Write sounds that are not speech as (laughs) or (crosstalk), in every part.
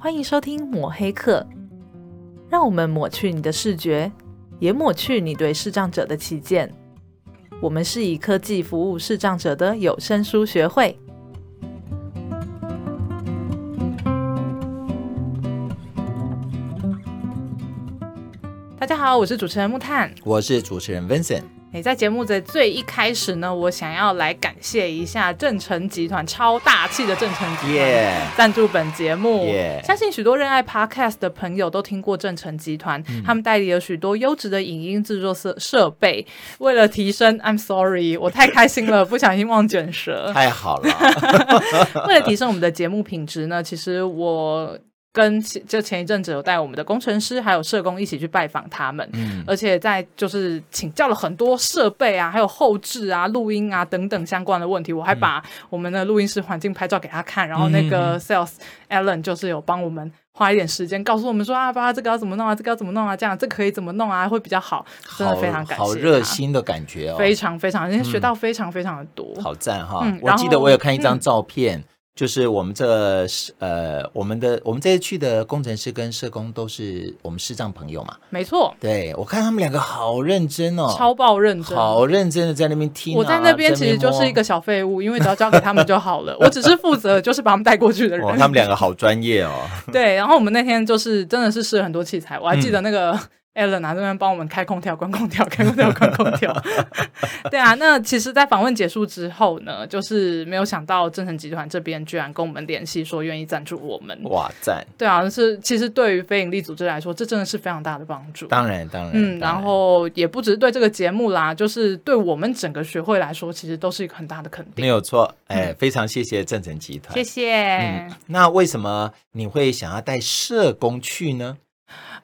欢迎收听抹黑客，让我们抹去你的视觉，也抹去你对视障者的偏见。我们是以科技服务视障者的有声书学会。大家好，我是主持人木炭，我是主持人 Vincent。诶，在节目的最一开始呢，我想要来感谢一下正成集团，超大气的正成集团.赞助本节目。相信许多热爱 Podcast 的朋友都听过正成集团，嗯、他们代理了许多优质的影音制作设设备。为了提升，I'm sorry，我太开心了，(laughs) 不小心忘卷舌。太好了。(laughs) 为了提升我们的节目品质呢，其实我。跟前就前一阵子有带我们的工程师还有社工一起去拜访他们，嗯，而且在就是请教了很多设备啊，还有后置啊、录音啊等等相关的问题。我还把我们的录音室环境拍照给他看，然后那个 Sales Alan 就是有帮我们花一点时间告诉我们说啊，爸爸，这个要怎么弄啊，这个要怎么弄啊，这样这可以怎么弄啊，会比较好。真的非常感谢，好热心的感觉哦，非常非常，今天学到非常非常的多，好赞哈！嗯我记得我有看一张照片。就是我们这呃，我们的我们这次去的工程师跟社工都是我们视障朋友嘛，没错。对，我看他们两个好认真哦，超爆认真，好认真的在那边听、啊。我在那边其实就是一个小废物，因为只要交给他们就好了，(laughs) 我只是负责就是把他们带过去的人。哦，他们两个好专业哦。(laughs) 对，然后我们那天就是真的是试了很多器材，我还记得那个。嗯 Alan 拿这边帮我们开空调、关空调、开空调、(laughs) 关空调。对啊，那其实，在访问结束之后呢，就是没有想到正成集团这边居然跟我们联系，说愿意赞助我们。哇，赞！对啊，是其实对于非营利组织来说，这真的是非常大的帮助。当然，当然，嗯，然后也不只是对这个节目啦，就是对我们整个学会来说，其实都是一个很大的肯定。没有错，哎，非常谢谢正成集团，谢谢。嗯，那为什么你会想要带社工去呢？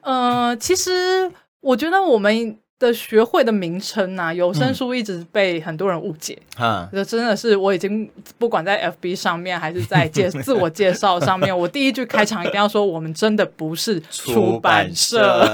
呃，其实我觉得我们的学会的名称啊，有声书一直被很多人误解。啊、嗯，这真的是我已经不管在 FB 上面还是在介 (laughs) 自我介绍上面，我第一句开场一定要说，我们真的不是出版社。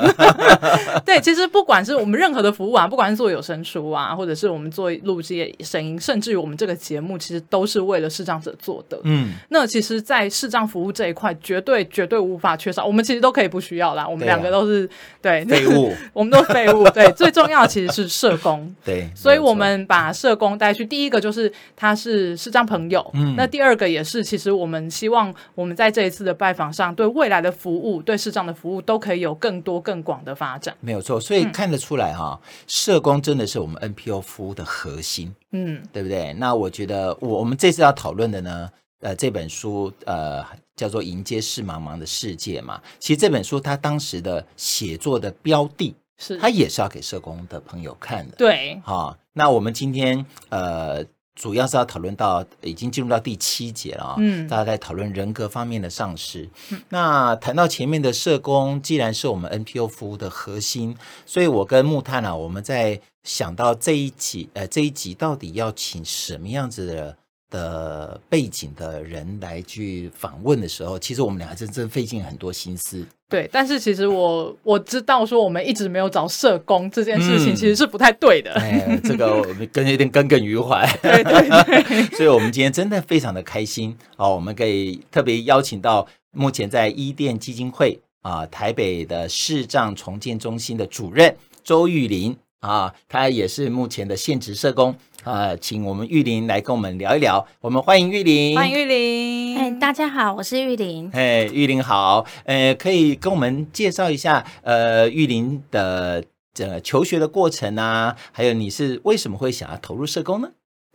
(laughs) 对，其实不管是我们任何的服务啊，不管是做有声书啊，或者是我们做录这些声音，甚至于我们这个节目，其实都是为了视障者做的。嗯，那其实，在视障服务这一块，绝对绝对无法缺少。我们其实都可以不需要啦，我们两个都是对废、啊、物，(laughs) 我们都废物。对。最重要的其实是社工，(laughs) 对，所以我们把社工带去。第一个就是他是视障朋友，嗯，那第二个也是，其实我们希望我们在这一次的拜访上，对未来的服务，对视障的服务都可以有更多更广的发展。没有错，所以看得出来哈，嗯、社工真的是我们 NPO 服务的核心，嗯，对不对？那我觉得我我们这次要讨论的呢，呃，这本书呃叫做《迎接视茫茫的世界》嘛，其实这本书它当时的写作的标的。是，他也是要给社工的朋友看的。对，好、哦，那我们今天呃，主要是要讨论到已经进入到第七节了啊、哦。嗯，大家在讨论人格方面的丧失。嗯，那谈到前面的社工，既然是我们 NPO 服务的核心，所以我跟木炭啊，我们在想到这一集，呃，这一集到底要请什么样子的？的背景的人来去访问的时候，其实我们俩还真真费尽很多心思。对，但是其实我我知道说我们一直没有找社工这件事情，其实是不太对的。嗯、哎，这个我们跟有点耿耿于怀。对 (laughs) 对对，(laughs) 所以我们今天真的非常的开心哦，我们可以特别邀请到目前在伊甸基金会啊台北的视障重建中心的主任周玉林啊，他也是目前的现职社工。啊，请我们玉玲来跟我们聊一聊。我们欢迎玉玲，欢迎玉玲。哎，大家好，我是玉玲。哎，玉玲好。呃，可以跟我们介绍一下，呃，玉玲的这个求学的过程啊，还有你是为什么会想要投入社工呢？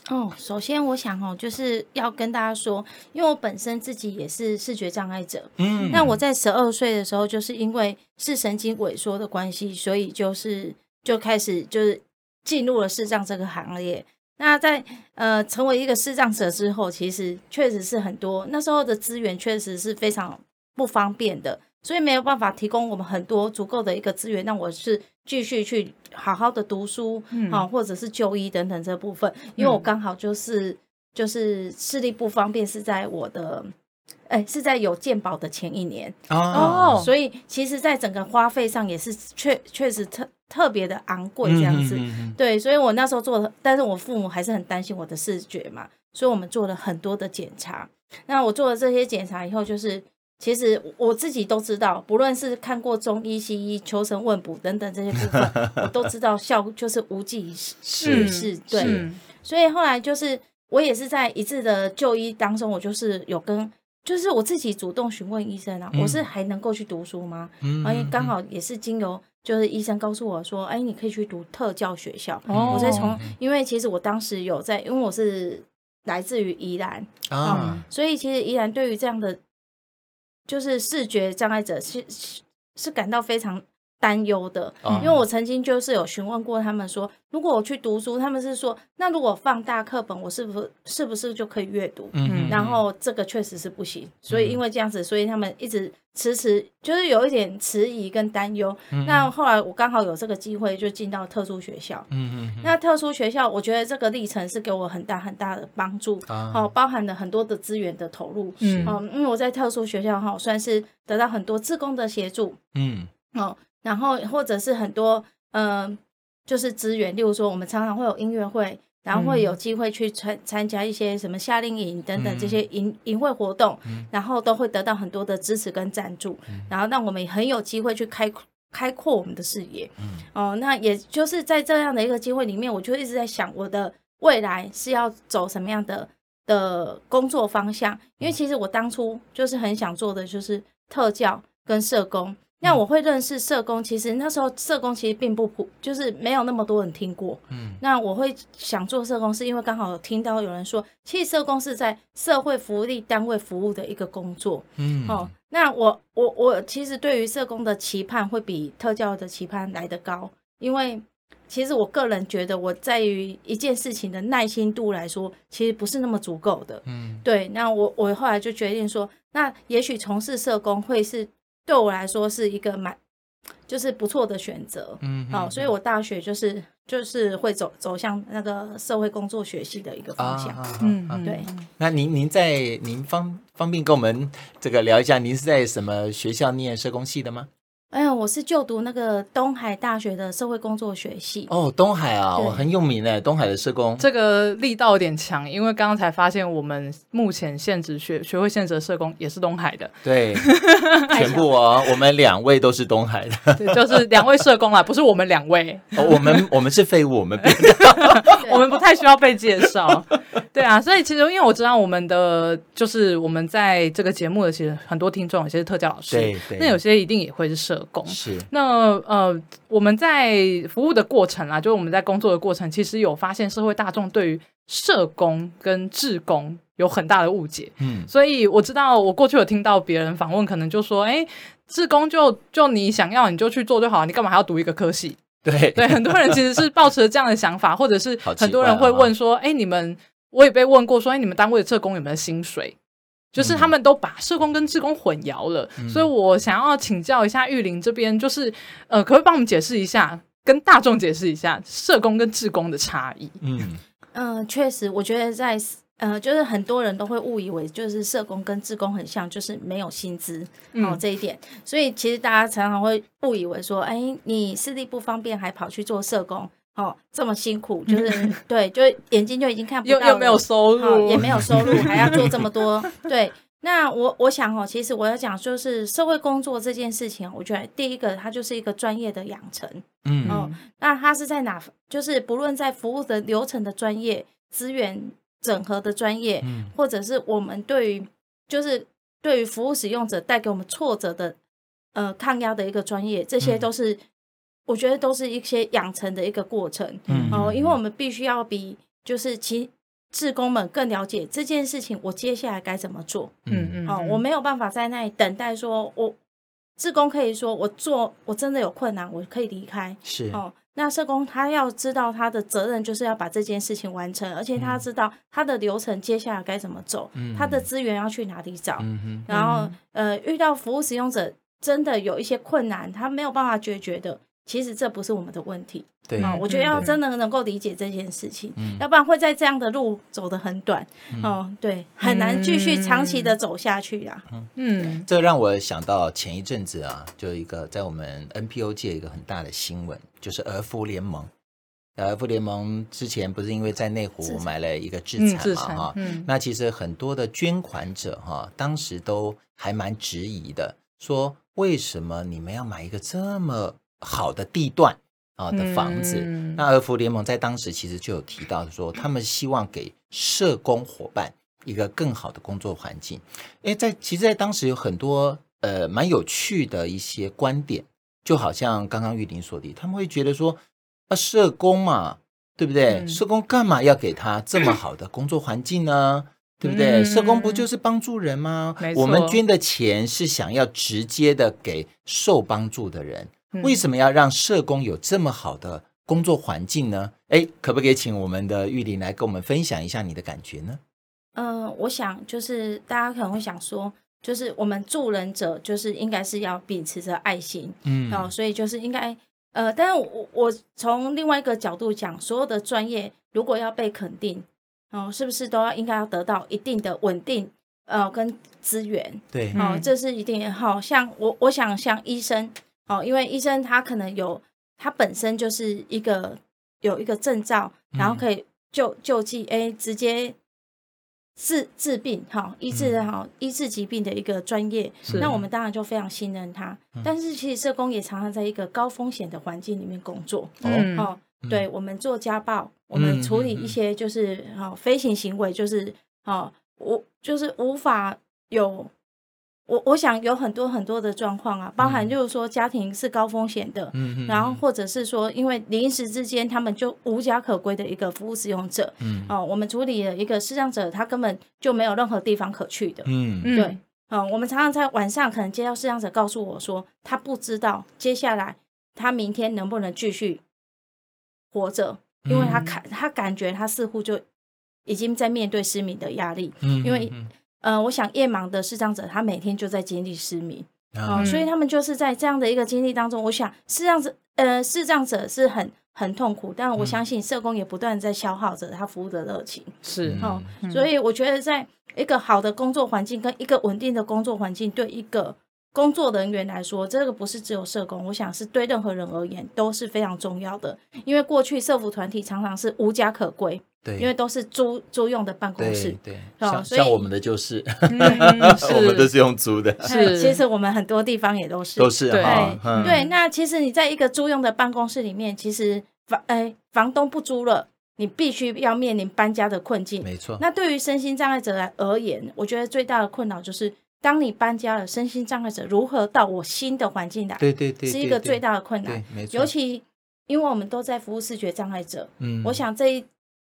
哦，首先我想哦，就是要跟大家说，因为我本身自己也是视觉障碍者。嗯，那我在十二岁的时候，就是因为视神经萎缩的关系，所以就是就开始就是进入了视障这个行业。那在呃成为一个视障者之后，其实确实是很多那时候的资源确实是非常不方便的，所以没有办法提供我们很多足够的一个资源，让我是继续去好好的读书，嗯，啊，或者是就医等等这部分，因为我刚好就是、嗯、就是视力不方便，是在我的。哎，是在有鉴宝的前一年哦，所以其实，在整个花费上也是确确实特特别的昂贵这样子。对，所以我那时候做的，但是我父母还是很担心我的视觉嘛，所以我们做了很多的检查。那我做了这些检查以后，就是其实我自己都知道，不论是看过中医、西医、求神问卜等等这些部分，(laughs) 我都知道效就是无济于事。对，是所以后来就是我也是在一次的就医当中，我就是有跟，就是我自己主动询问医生啊，嗯、我是还能够去读书吗？嗯，因为刚好也是经由就是医生告诉我说，哎，你可以去读特教学校。哦、我再从，因为其实我当时有在，因为我是来自于宜兰啊、嗯，所以其实宜兰对于这样的。就是视觉障碍者是是感到非常担忧的，因为我曾经就是有询问过他们说，如果我去读书，他们是说，那如果放大课本，我是不是是不是就可以阅读？嗯，然后这个确实是不行，所以因为这样子，所以他们一直迟迟就是有一点迟疑跟担忧。那后来我刚好有这个机会，就进到特殊学校。嗯嗯。那特殊学校，我觉得这个历程是给我很大很大的帮助。哦，包含了很多的资源的投入。嗯。哦，因为我在特殊学校哈，算是得到很多志工的协助。嗯。哦。然后或者是很多嗯、呃，就是资源，例如说我们常常会有音乐会，然后会有机会去参参加一些什么夏令营等等这些营营会活动，然后都会得到很多的支持跟赞助，然后让我们很有机会去开开阔我们的视野。哦，那也就是在这样的一个机会里面，我就一直在想我的未来是要走什么样的的工作方向，因为其实我当初就是很想做的就是特教跟社工。那我会认识社工，其实那时候社工其实并不普，就是没有那么多人听过。嗯，那我会想做社工，是因为刚好有听到有人说，其实社工是在社会福利单位服务的一个工作。嗯，哦，那我我我其实对于社工的期盼会比特教的期盼来得高，因为其实我个人觉得我在于一件事情的耐心度来说，其实不是那么足够的。嗯，对，那我我后来就决定说，那也许从事社工会是。对我来说是一个蛮，就是不错的选择。嗯，好，所以我大学就是就是会走走向那个社会工作学系的一个方向。嗯，对。那您您在您方方便跟我们这个聊一下，您是在什么学校念社工系的吗？哎呀，我是就读那个东海大学的社会工作学系。哦，东海啊，我很有名诶，东海的社工。这个力道有点强，因为刚刚才发现，我们目前现职学学会现职的社工也是东海的。对，(laughs) 全部哦，我们两位都是东海的，对，就是两位社工啦，不是我们两位。哦，我们我们是废物，我们 (laughs) 我们不太需要被介绍。对啊，所以其实因为我知道我们的就是我们在这个节目的其实很多听众有些是特教老师，对对，那有些一定也会是社。是，那呃，我们在服务的过程啊，就是我们在工作的过程，其实有发现社会大众对于社工跟志工有很大的误解。嗯，所以我知道，我过去有听到别人访问，可能就说，哎，志工就就你想要你就去做就好，你干嘛还要读一个科系？对对，很多人其实是抱持这样的想法，(laughs) 或者是很多人会问说，哎，你们我也被问过说，哎，你们单位的社工有没有薪水？就是他们都把社工跟志工混淆了，嗯、所以我想要请教一下玉林这边，就是呃，可不可以帮我们解释一下，跟大众解释一下社工跟志工的差异？嗯。嗯、呃，确实，我觉得在呃，就是很多人都会误以为就是社工跟志工很像，就是没有薪资哦这一点，所以其实大家常常会误以为说，哎，你视力不方便还跑去做社工哦，这么辛苦，就是对，就眼睛就已经看不到了，又又没有收入，哦，也没有收入，(laughs) 还要做这么多。对，那我我想哦，其实我要讲就是社会工作这件事情，我觉得第一个它就是一个专业的养成，嗯，哦，那它是在哪？就是不论在服务的流程的专业、资源整合的专业，嗯，或者是我们对于就是对于服务使用者带给我们挫折的呃抗压的一个专业，这些都是。我觉得都是一些养成的一个过程，嗯，哦，因为我们必须要比就是其志工们更了解这件事情，我接下来该怎么做，嗯嗯，哦，我没有办法在那里等待说，说我志工可以说我做我真的有困难，我可以离开，是哦，那社工他要知道他的责任就是要把这件事情完成，而且他要知道他的流程接下来该怎么走，嗯，他的资源要去哪里找，嗯，然后呃，遇到服务使用者真的有一些困难，他没有办法解决的。其实这不是我们的问题，对，我觉得要真的能够理解这件事情，嗯，要不然会在这样的路走得很短，哦，对，很难继续长期的走下去呀。嗯。嗯，这让我想到前一阵子啊，就一个在我们 NPO 界一个很大的新闻，就是儿福联盟。呃，F 联盟之前不是因为在内湖买了一个制裁嘛哈，嗯，那其实很多的捐款者哈，当时都还蛮质疑的，说为什么你们要买一个这么好的地段啊的房子？嗯、那 F 联盟在当时其实就有提到说，他们希望给社工伙伴一个更好的工作环境。诶，在其实，在当时有很多呃蛮有趣的一些观点，就好像刚刚玉玲所提，他们会觉得说。啊，社工嘛，对不对？嗯、社工干嘛要给他这么好的工作环境呢？嗯、对不对？社工不就是帮助人吗？我们捐的钱是想要直接的给受帮助的人，嗯、为什么要让社工有这么好的工作环境呢？哎，可不可以请我们的玉玲来跟我们分享一下你的感觉呢？嗯、呃，我想就是大家可能会想说，就是我们助人者就是应该是要秉持着爱心，嗯，哦，所以就是应该。呃，但是我我从另外一个角度讲，所有的专业如果要被肯定，哦，是不是都要应该要得到一定的稳定，呃，跟资源？对，哦，这是一定。好、哦、像我我想像医生，哦，因为医生他可能有他本身就是一个有一个证照，然后可以救救济，哎，直接。治治病哈，医治好、嗯、医治疾病的一个专业，是那我们当然就非常信任他。嗯、但是其实社工也常常在一个高风险的环境里面工作，嗯，哦，对，我们做家暴，我们处理一些就是哈非行行为，就是哦无就是无法有。我我想有很多很多的状况啊，包含就是说家庭是高风险的，嗯，然后或者是说因为临时之间他们就无家可归的一个服务使用者，嗯，哦，我们处理了一个视障者，他根本就没有任何地方可去的，嗯，对，嗯，我们常常在晚上可能接到视障者告诉我说，他不知道接下来他明天能不能继续活着，因为他感他感觉他似乎就已经在面对失明的压力，嗯，因为。呃，我想夜盲的视障者，他每天就在经历失明，啊、呃，所以他们就是在这样的一个经历当中，我想视障者，呃，视障者是很很痛苦，但我相信社工也不断在消耗着他服务的热情，是，哦，所以我觉得在一个好的工作环境跟一个稳定的工作环境，对一个工作人员来说，这个不是只有社工，我想是对任何人而言都是非常重要的，因为过去社服团体常常是无家可归。对，因为都是租租用的办公室，对，对像像我们的就是，嗯、(laughs) 是我们都是用租的。是，其实我们很多地方也都是，都是对、嗯、对。那其实你在一个租用的办公室里面，其实房哎房东不租了，你必须要面临搬家的困境。没错。那对于身心障碍者来而言，我觉得最大的困扰就是，当你搬家了，身心障碍者如何到我新的环境来？对对对，是一个最大的困难。没错。尤其因为我们都在服务视觉障碍者，嗯，我想这一。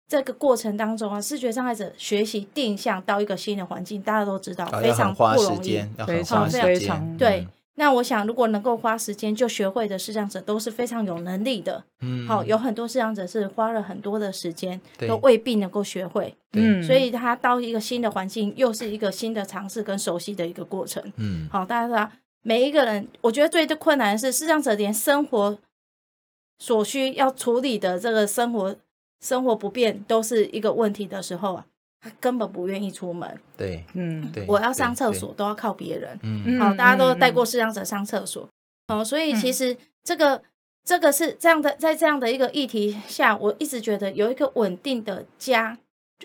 这个过程当中啊，视觉障碍者学习定向到一个新的环境，大家都知道非常不容易，非常非常对。那我想，如果能够花时间就学会的视障者，都是非常有能力的。嗯，好，有很多视障者是花了很多的时间，都未必能够学会。嗯，所以他到一个新的环境，又是一个新的尝试跟熟悉的一个过程。嗯，好，大家知道，每一个人，我觉得最困难的是视障者连生活所需要处理的这个生活。生活不便都是一个问题的时候啊，他根本不愿意出门。对，嗯，对，我要上厕所都要靠别人。嗯，好，大家都带过视障者上厕所。好，所以其实这个这个是这样的，在这样的一个议题下，我一直觉得有一个稳定的家、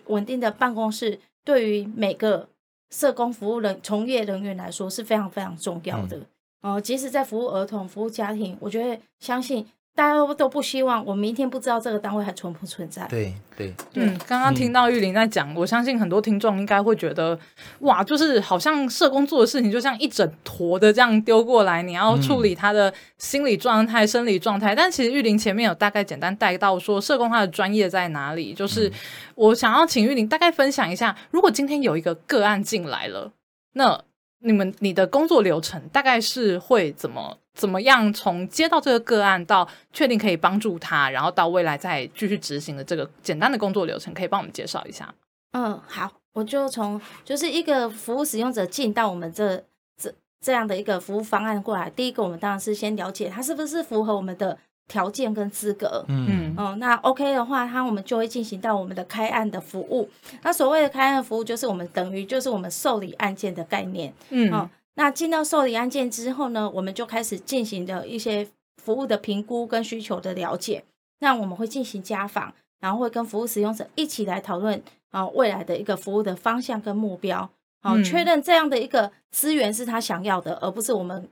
稳定的办公室，对于每个社工服务人从业人员来说是非常非常重要的。哦，即使在服务儿童、服务家庭，我觉得相信。大家都都不希望我明天不知道这个单位还存不存在。对对，对嗯，刚刚听到玉玲在讲，嗯、我相信很多听众应该会觉得，哇，就是好像社工做的事情就像一整坨的这样丢过来，你要处理他的心理状态、嗯、生理状态。但其实玉玲前面有大概简单带到说，社工他的专业在哪里？就是我想要请玉玲大概分享一下，如果今天有一个个案进来了，那你们你的工作流程大概是会怎么？怎么样从接到这个个案到确定可以帮助他，然后到未来再继续执行的这个简单的工作流程，可以帮我们介绍一下？嗯，好，我就从就是一个服务使用者进到我们这这这样的一个服务方案过来。第一个，我们当然是先了解他是不是符合我们的条件跟资格。嗯嗯，那 OK 的话，他我们就会进行到我们的开案的服务。那所谓的开案服务，就是我们等于就是我们受理案件的概念。嗯。嗯那进到受理案件之后呢，我们就开始进行的一些服务的评估跟需求的了解。那我们会进行家访，然后会跟服务使用者一起来讨论啊未来的一个服务的方向跟目标，好、嗯、确认这样的一个资源是他想要的，而不是我们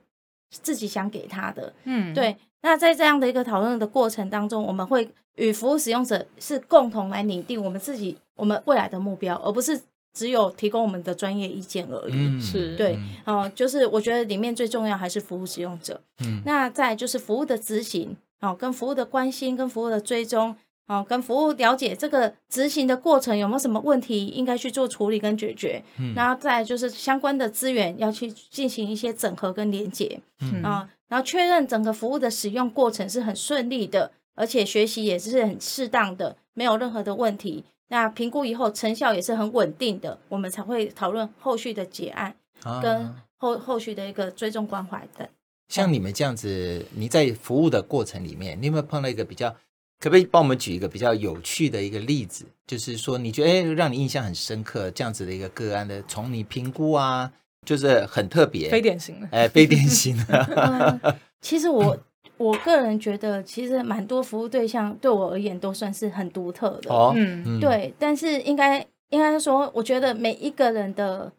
自己想给他的。嗯，对。那在这样的一个讨论的过程当中，我们会与服务使用者是共同来拟定我们自己我们未来的目标，而不是只有提供我们的专业意见而已。嗯，是对，哦、呃，就是我觉得里面最重要还是服务使用者。嗯，那再就是服务的执行，哦，跟服务的关心，跟服务的追踪，哦，跟服务了解这个执行的过程有没有什么问题，应该去做处理跟解决。嗯，然后再就是相关的资源要去进行一些整合跟连接。嗯啊。然后确认整个服务的使用过程是很顺利的，而且学习也是很适当的，没有任何的问题。那评估以后成效也是很稳定的，我们才会讨论后续的结案，跟后后续的一个追踪关怀等。像你们这样子，你在服务的过程里面，你有没有碰到一个比较？可不可以帮我们举一个比较有趣的一个例子？就是说，你觉得哎，让你印象很深刻这样子的一个个案的，从你评估啊。就是很特别，非典型的，哎，非典型的。嗯、(laughs) 其实我我个人觉得，其实蛮多服务对象对我而言都算是很独特的。哦，嗯，对。但是应该应该说，我觉得每一个人的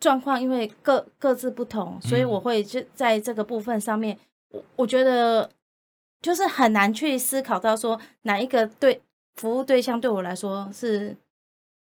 状况，因为各各自不同，所以我会就在这个部分上面，我我觉得就是很难去思考到说哪一个对服务对象对我来说是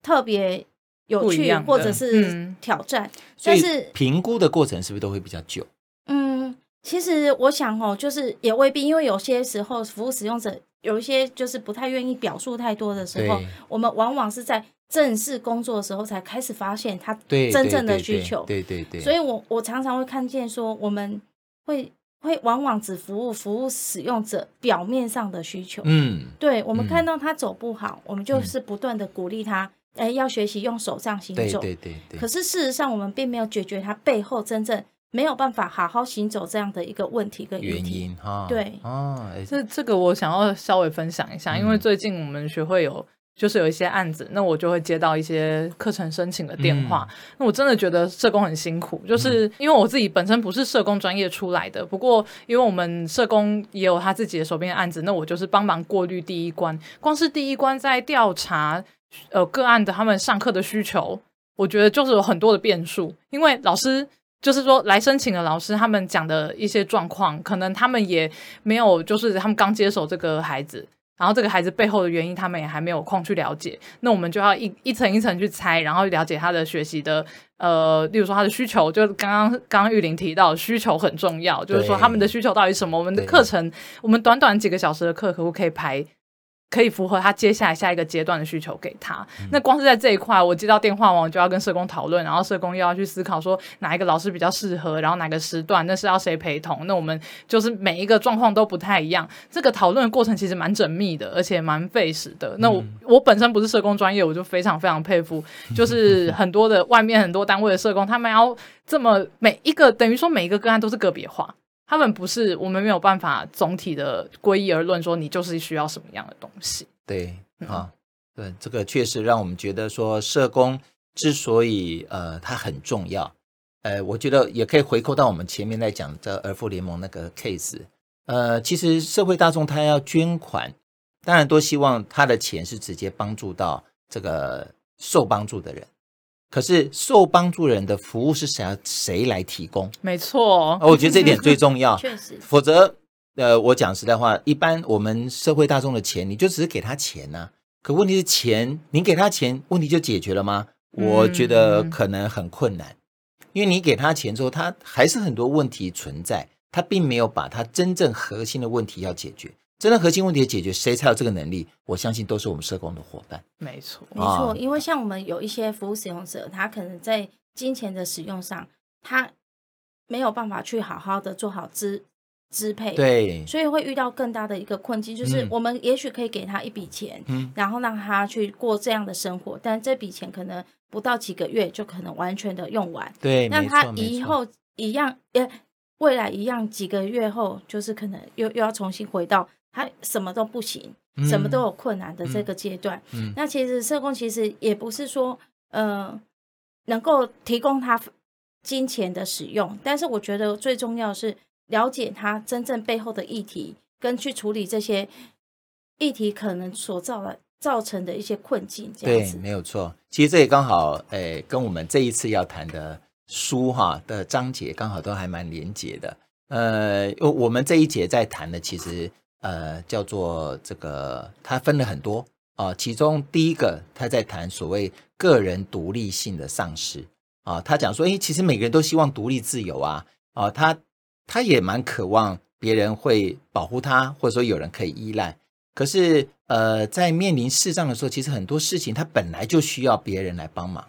特别。有趣或者是挑战，但是评估的过程是不是都会比较久？嗯，其实我想哦，就是也未必，因为有些时候服务使用者有一些就是不太愿意表述太多的时候，我们往往是在正式工作的时候才开始发现他真正的需求。对对对，所以我我常常会看见说，我们会会往往只服务服务使用者表面上的需求。嗯，对，我们看到他走不好，我们就是不断的鼓励他。哎，要学习用手杖行走。对对对对。可是事实上，我们并没有解决他背后真正没有办法好好行走这样的一个问题跟原因哈。对哦，这这个我想要稍微分享一下，因为最近我们学会有就是有一些案子，那我就会接到一些课程申请的电话。那我真的觉得社工很辛苦，就是因为我自己本身不是社工专业出来的，不过因为我们社工也有他自己的手边的案子，那我就是帮忙过滤第一关，光是第一关在调查。呃，个案的他们上课的需求，我觉得就是有很多的变数，因为老师就是说来申请的老师，他们讲的一些状况，可能他们也没有，就是他们刚接手这个孩子，然后这个孩子背后的原因，他们也还没有空去了解，那我们就要一一层一层去猜，然后了解他的学习的，呃，例如说他的需求，就刚刚刚刚玉玲提到需求很重要，就是说他们的需求到底什么？我们的课程，我们短短几个小时的课，可不可以排？可以符合他接下来下一个阶段的需求给他。那光是在这一块，我接到电话完，我就要跟社工讨论，然后社工又要去思考说哪一个老师比较适合，然后哪个时段那是要谁陪同。那我们就是每一个状况都不太一样。这个讨论的过程其实蛮缜密的，而且蛮费时的。那我我本身不是社工专业，我就非常非常佩服，就是很多的外面很多单位的社工，他们要这么每一个等于说每一个个案都是个别化。他们不是，我们没有办法总体的归一而论，说你就是需要什么样的东西。对，啊，对，这个确实让我们觉得说，社工之所以呃，它很重要，呃，我觉得也可以回扣到我们前面在讲的儿福联盟那个 case。呃，其实社会大众他要捐款，当然都希望他的钱是直接帮助到这个受帮助的人。可是受帮助人的服务是谁要谁来提供？没错，我觉得这点最重要。(laughs) 确实，否则，呃，我讲实在话，一般我们社会大众的钱，你就只是给他钱呐、啊。可问题是钱，你给他钱，问题就解决了吗？我觉得可能很困难，嗯、因为你给他钱之后，他还是很多问题存在，他并没有把他真正核心的问题要解决。真的核心问题的解决，谁才有这个能力？我相信都是我们社工的伙伴。没错，没错，因为像我们有一些服务使用者，他可能在金钱的使用上，他没有办法去好好的做好支支配，对，所以会遇到更大的一个困境，就是我们也许可以给他一笔钱，嗯，然后让他去过这样的生活，但这笔钱可能不到几个月就可能完全的用完，对，那他以后一样，呃，未来一样几个月后，就是可能又又要重新回到。他什么都不行，什么都有困难的这个阶段，嗯嗯、那其实社工其实也不是说，呃，能够提供他金钱的使用，但是我觉得最重要是了解他真正背后的议题，跟去处理这些议题可能所造的造成的一些困境。这样子。对，没有错。其实这也刚好，诶、欸，跟我们这一次要谈的书哈的章节刚好都还蛮连结的。呃，我们这一节在谈的，其实呃叫做这个，它分了很多啊、其中第一个，他在谈所谓个人独立性的丧失啊。他讲说，诶，其实每个人都希望独立自由啊啊，他他也蛮渴望别人会保护他，或者说有人可以依赖。可是呃，在面临视障的时候，其实很多事情他本来就需要别人来帮忙。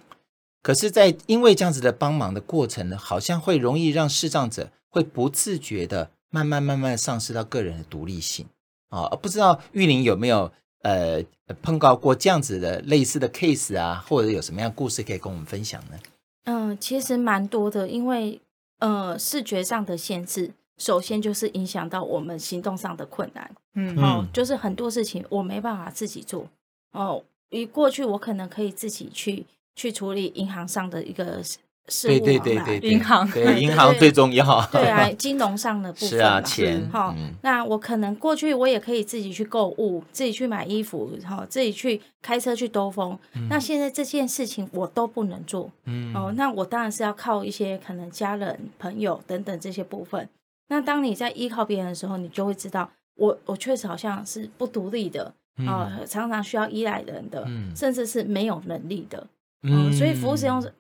可是，在因为这样子的帮忙的过程呢，好像会容易让视障者。会不自觉的慢慢慢慢丧失到个人的独立性啊！不知道玉玲有没有呃碰到过这样子的类似的 case 啊，或者有什么样的故事可以跟我们分享呢？嗯、呃，其实蛮多的，因为呃视觉上的限制，首先就是影响到我们行动上的困难。嗯，哦，就是很多事情我没办法自己做。哦，以过去我可能可以自己去去处理银行上的一个。对对对对，银行对银行最重要。对啊，(laughs) 金融上的部分是啊，钱哈。那我可能过去我也可以自己去购物，自己去买衣服，哈，自己去开车去兜风。那现在这件事情我都不能做，嗯哦，那我当然是要靠一些可能家人、朋友等等这些部分。那当你在依靠别人的时候，你就会知道，我我确实好像是不独立的啊，常常需要依赖人的，甚至是没有能力的。嗯，所以服务使用者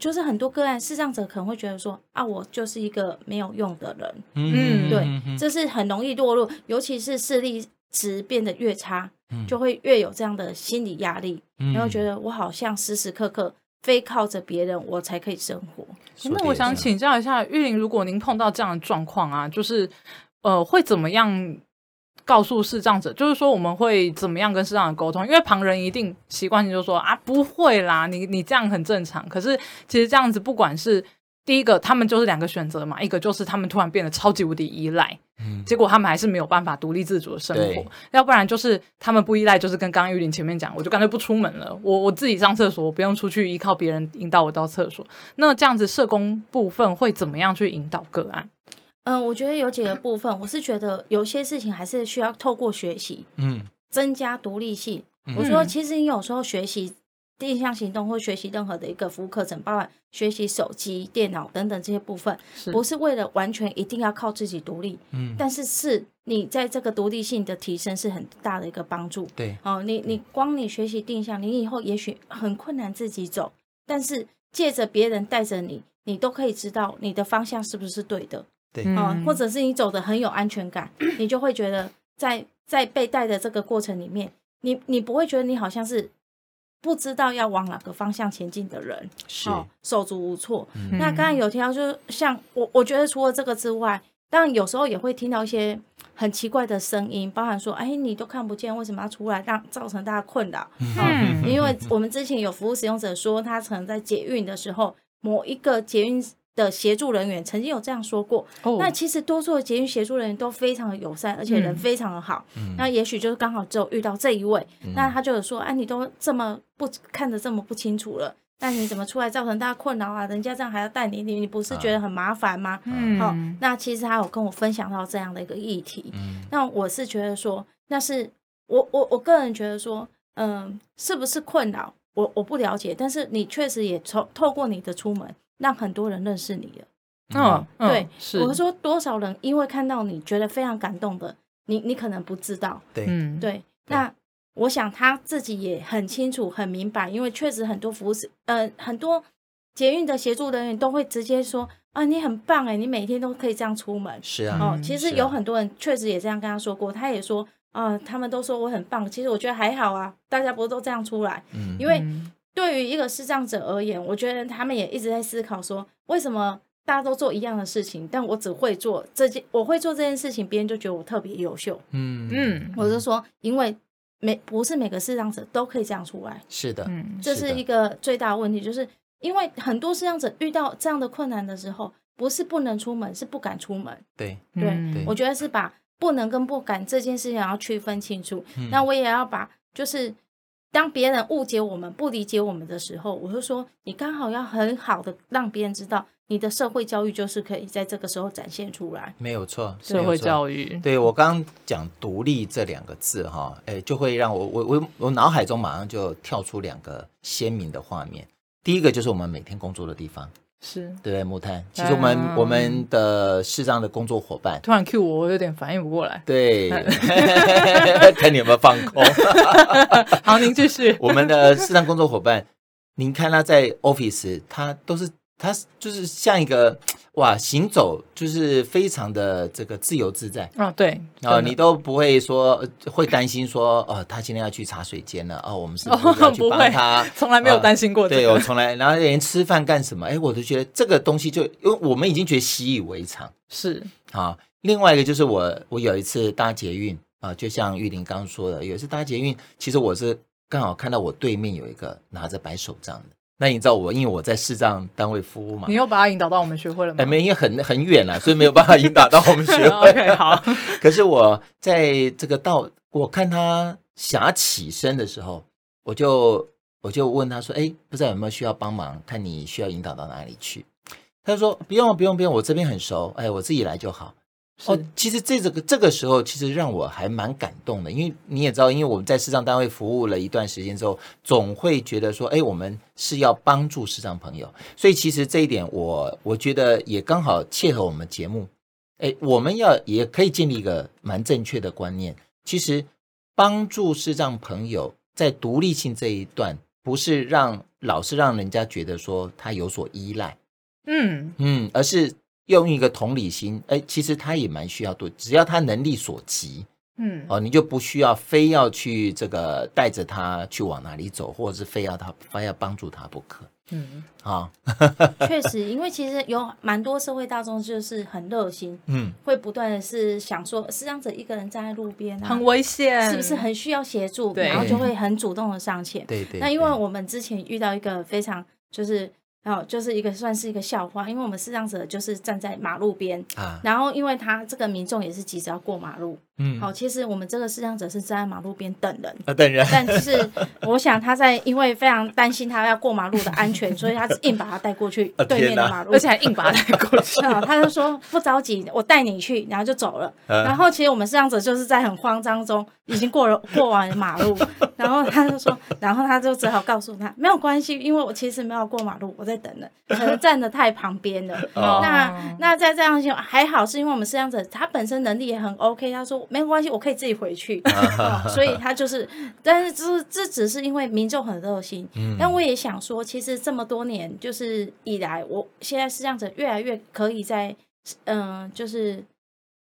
就是很多个案，视障者可能会觉得说啊，我就是一个没有用的人。嗯，对，这是很容易堕落，尤其是视力值变得越差，就会越有这样的心理压力，然后觉得我好像时时刻刻非靠着别人我才可以生活。那我想请教一下玉玲，如果您碰到这样的状况啊，就是呃，会怎么样？告诉视障者，就是说我们会怎么样跟视障者沟通？因为旁人一定习惯性就说啊，不会啦，你你这样很正常。可是其实这样子，不管是第一个，他们就是两个选择嘛，一个就是他们突然变得超级无敌依赖，嗯，结果他们还是没有办法独立自主的生活；要不然就是他们不依赖，就是跟刚刚玉玲前面讲，我就干脆不出门了，我我自己上厕所，我不用出去依靠别人引导我到厕所。那这样子社工部分会怎么样去引导个案？嗯、呃，我觉得有几个部分，我是觉得有些事情还是需要透过学习，嗯，增加独立性。嗯、我说，其实你有时候学习定向行动或学习任何的一个服务课程，包括学习手机、电脑等等这些部分，是不是为了完全一定要靠自己独立？嗯，但是是你在这个独立性的提升是很大的一个帮助。对，哦，你你光你学习定向，你以后也许很困难自己走，但是借着别人带着你，你都可以知道你的方向是不是对的。对，啊，或者是你走的很有安全感，你就会觉得在在被带的这个过程里面，你你不会觉得你好像是不知道要往哪个方向前进的人，是手足无措。嗯、那刚才有提到，就是像我，我觉得除了这个之外，当然有时候也会听到一些很奇怪的声音，包含说，哎，你都看不见，为什么要出来，让造成大家困扰？嗯，因为我们之前有服务使用者说，他可能在捷运的时候，某一个捷运。的协助人员曾经有这样说过，哦、那其实多数的捷运协助人员都非常的友善，而且人非常的好。嗯、那也许就是刚好只有遇到这一位，嗯、那他就有说：“哎，你都这么不看得这么不清楚了，那你怎么出来造成大家困扰啊？人家这样还要带你，你你不是觉得很麻烦吗？”嗯，好，那其实他有跟我分享到这样的一个议题。嗯，那我是觉得说，那是我我我个人觉得说，嗯，是不是困扰？我我不了解，但是你确实也从透过你的出门。让很多人认识你了，嗯，嗯对，是。我说多少人因为看到你觉得非常感动的，你你可能不知道，对，嗯，对。那我想他自己也很清楚、很明白，因为确实很多服务是，呃，很多捷运的协助人员都会直接说啊，你很棒哎，你每天都可以这样出门，是啊，哦，其实有很多人确实也这样跟他说过，他也说啊，他们都说我很棒，其实我觉得还好啊，大家不是都这样出来，嗯，因为。对于一个视障者而言，我觉得他们也一直在思考说，为什么大家都做一样的事情，但我只会做这件，我会做这件事情，别人就觉得我特别优秀。嗯嗯，我就说，因为每不是每个视障者都可以这样出来。是的，嗯，这是一个最大的问题，就是因为很多视障者遇到这样的困难的时候，不是不能出门，是不敢出门。对对，对我觉得是把不能跟不敢这件事情要区分清楚。嗯，那我也要把就是。当别人误解我们、不理解我们的时候，我就说，你刚好要很好的让别人知道，你的社会教育就是可以在这个时候展现出来。没有错，社会教育。对，我刚讲“独立”这两个字，哈，哎，就会让我我我我脑海中马上就跳出两个鲜明的画面。第一个就是我们每天工作的地方。是对木炭，其实我们、嗯、我们的市上的工作伙伴，突然 Q 我，我有点反应不过来。对，(laughs) 看你有没有放空。(laughs) 好，您继续。我们的市上工作伙伴，您看他在 Office，他都是。他就是像一个哇，行走就是非常的这个自由自在啊、哦，对，然后你都不会说会担心说哦，他今天要去茶水间了哦，我们是不是要去帮他？从来没有担心过。对，我从来，然后连吃饭干什么？哎，我都觉得这个东西就因为我们已经觉得习以为常。是啊，另外一个就是我我有一次搭捷运啊，就像玉玲刚刚说的，有一次搭捷运，其实我是刚好看到我对面有一个拿着白手杖的。那你知道我，因为我在视障单位服务嘛，你又把他引导到我们学会了吗？哎，没，因为很很远了，(laughs) 所以没有办法引导到我们学会。OK，(laughs) 好。(laughs) 可是我在这个到我看他想要起身的时候，我就我就问他说：“哎，不知道有没有需要帮忙？看你需要引导到哪里去？”他就说：“不用，不用，不用，我这边很熟，哎，我自己来就好。”哦，其实这个这个时候，其实让我还蛮感动的，因为你也知道，因为我们在视障单位服务了一段时间之后，总会觉得说，哎，我们是要帮助视障朋友，所以其实这一点我，我我觉得也刚好切合我们节目，哎，我们要也可以建立一个蛮正确的观念，其实帮助视障朋友在独立性这一段，不是让老是让人家觉得说他有所依赖，嗯。嗯，而是。用一个同理心，哎，其实他也蛮需要多，只要他能力所及，嗯，哦，你就不需要非要去这个带着他去往哪里走，或者是非要他非要帮助他不可，嗯，好，(laughs) 确实，因为其实有蛮多社会大众就是很热心，嗯，会不断的是想说，视障者一个人站在路边啊，很危险，是不是很需要协助？然后就会很主动的上前，对对。那因为我们之前遇到一个非常就是。然后就是一个算是一个笑话，因为我们视障者就是站在马路边，啊，然后因为他这个民众也是急着要过马路，嗯，好，其实我们这个视障者是站在马路边等人，啊，等人，但是我想他在因为非常担心他要过马路的安全，(laughs) 所以他硬把他带过去对面的马路，而且还硬把他带过去，(laughs) 他就说不着急，我带你去，然后就走了，啊，然后其实我们视障者就是在很慌张中已经过了过完马路，然后他就说，然后他就只好告诉他没有关系，因为我其实没有过马路，我在。等了，可能站的太旁边了。那那在这样情况还好，是因为我们视障者他本身能力也很 OK。他说没有关系，我可以自己回去。(laughs) 哦、所以他就是，但是这这只是因为民众很热心。嗯。但我也想说，其实这么多年就是以来，我现在视障者越来越可以在嗯、呃，就是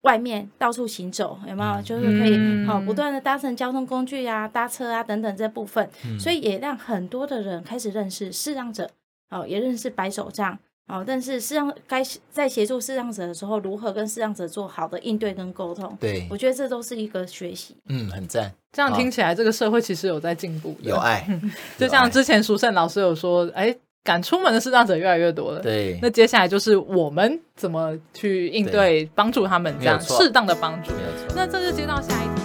外面到处行走，有没有？就是可以好、哦、不断的搭乘交通工具啊，搭车啊等等这部分。所以也让很多的人开始认识视障者。哦，也认识白手杖哦，但是视障该在协助视障者的时候，如何跟视障者做好的应对跟沟通？对，我觉得这都是一个学习。嗯，很赞。这样听起来，这个社会其实有在进步，有爱。(laughs) (laughs) 就像之前淑胜老师有说，哎，敢出门的视障者越来越多了。对，那接下来就是我们怎么去应对，帮助他们这样适当的帮助。没有错。那这就接到下一题。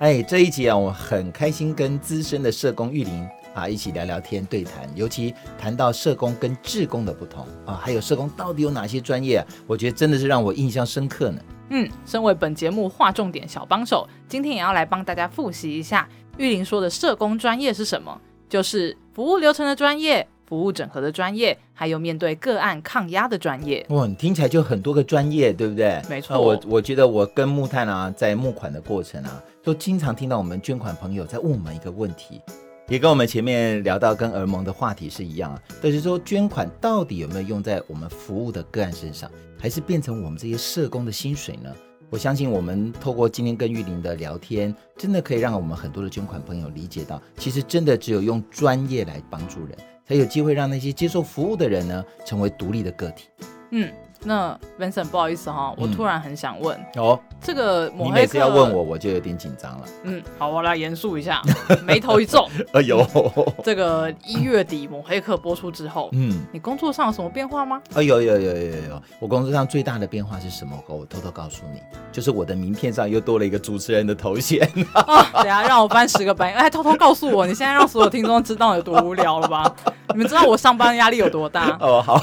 哎，这一集啊，我很开心跟资深的社工玉玲啊一起聊聊天、对谈，尤其谈到社工跟志工的不同啊，还有社工到底有哪些专业啊？我觉得真的是让我印象深刻呢。嗯，身为本节目划重点小帮手，今天也要来帮大家复习一下玉林说的社工专业是什么，就是服务流程的专业。服务整合的专业，还有面对个案抗压的专业。哇，你听起来就很多个专业，对不对？没错。啊、我我觉得我跟木炭啊，在募款的过程啊，都经常听到我们捐款朋友在问我们一个问题，也跟我们前面聊到跟儿盟的话题是一样啊。就是说，捐款到底有没有用在我们服务的个案身上，还是变成我们这些社工的薪水呢？我相信我们透过今天跟玉玲的聊天，真的可以让我们很多的捐款朋友理解到，其实真的只有用专业来帮助人。才有机会让那些接受服务的人呢，成为独立的个体。嗯，那 Vincent 不好意思哈，我突然很想问、嗯、哦，这个抹黑客，你每次要问我，我就有点紧张了。嗯，好，我来严肃一下，(laughs) 眉头一皱。(laughs) 哎呦，(laughs) 这个一月底抹黑客播出之后，嗯，你工作上有什么变化吗？哎呦呦呦呦呦，我工作上最大的变化是什么？我偷偷告诉你，就是我的名片上又多了一个主持人的头衔。哦，等下让我翻十个白眼，哎，偷偷告诉我，你现在让所有听众知道有多无聊了吧？你们知道我上班压力有多大？哦，好，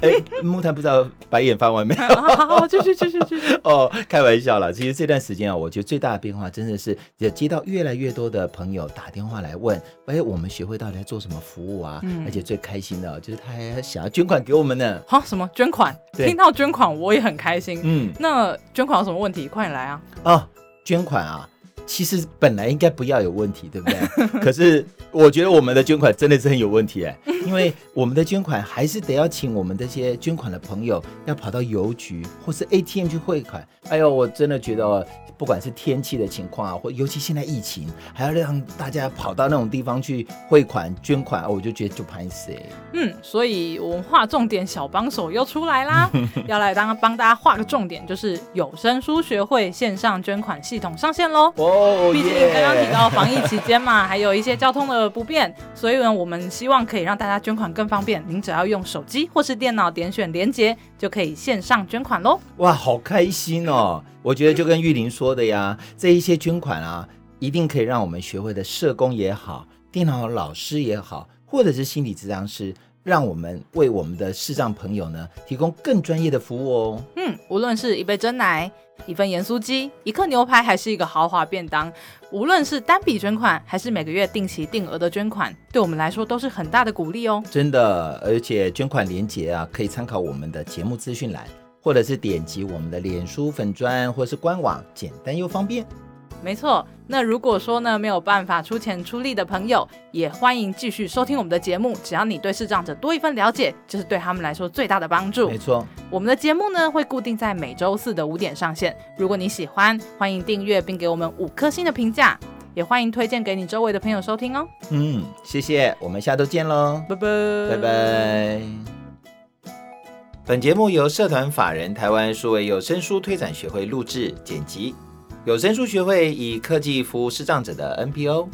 哎，木炭不知道白眼翻完没有？好好，继续继续继续。哦，开玩笑了。其实这段时间啊，我觉得最大的变化真的是也接到越来越多的朋友打电话来问，哎，我们学会到底在做什么服务啊？而且最开心的就是他还想要捐款给我们呢。好，什么捐款？听到捐款我也很开心。嗯，那捐款有什么问题？快点来啊！哦，捐款啊。其实本来应该不要有问题，对不对？可是我觉得我们的捐款真的是很有问题哎，因为我们的捐款还是得要请我们这些捐款的朋友要跑到邮局或是 ATM 去汇款。哎呦，我真的觉得。不管是天气的情况啊，或尤其现在疫情，还要让大家跑到那种地方去汇款捐款，我就觉得就拍死。嗯，所以文化重点小帮手又出来啦，(laughs) 要来当帮大家画个重点，就是有声书学会线上捐款系统上线喽。哦，毕竟刚刚提到防疫期间嘛，还有一些交通的不便，所以呢，我们希望可以让大家捐款更方便。您只要用手机或是电脑点选连接，就可以线上捐款喽。哇，好开心哦！我觉得就跟玉玲说的呀，(laughs) 这一些捐款啊，一定可以让我们学会的社工也好，电脑老师也好，或者是心理治疗师，让我们为我们的视障朋友呢提供更专业的服务哦。嗯，无论是一杯真奶、一份盐酥鸡、一克牛排，还是一个豪华便当，无论是单笔捐款，还是每个月定期定额的捐款，对我们来说都是很大的鼓励哦。真的，而且捐款连结啊，可以参考我们的节目资讯栏。或者是点击我们的脸书粉砖，或是官网，简单又方便。没错，那如果说呢，没有办法出钱出力的朋友，也欢迎继续收听我们的节目。只要你对视障者多一份了解，就是对他们来说最大的帮助。没错，我们的节目呢会固定在每周四的五点上线。如果你喜欢，欢迎订阅并给我们五颗星的评价，也欢迎推荐给你周围的朋友收听哦。嗯，谢谢，我们下周见喽，拜拜，拜拜。本节目由社团法人台湾数位有声书推展学会录制剪辑，有声书学会以科技服务视障者的 NPO。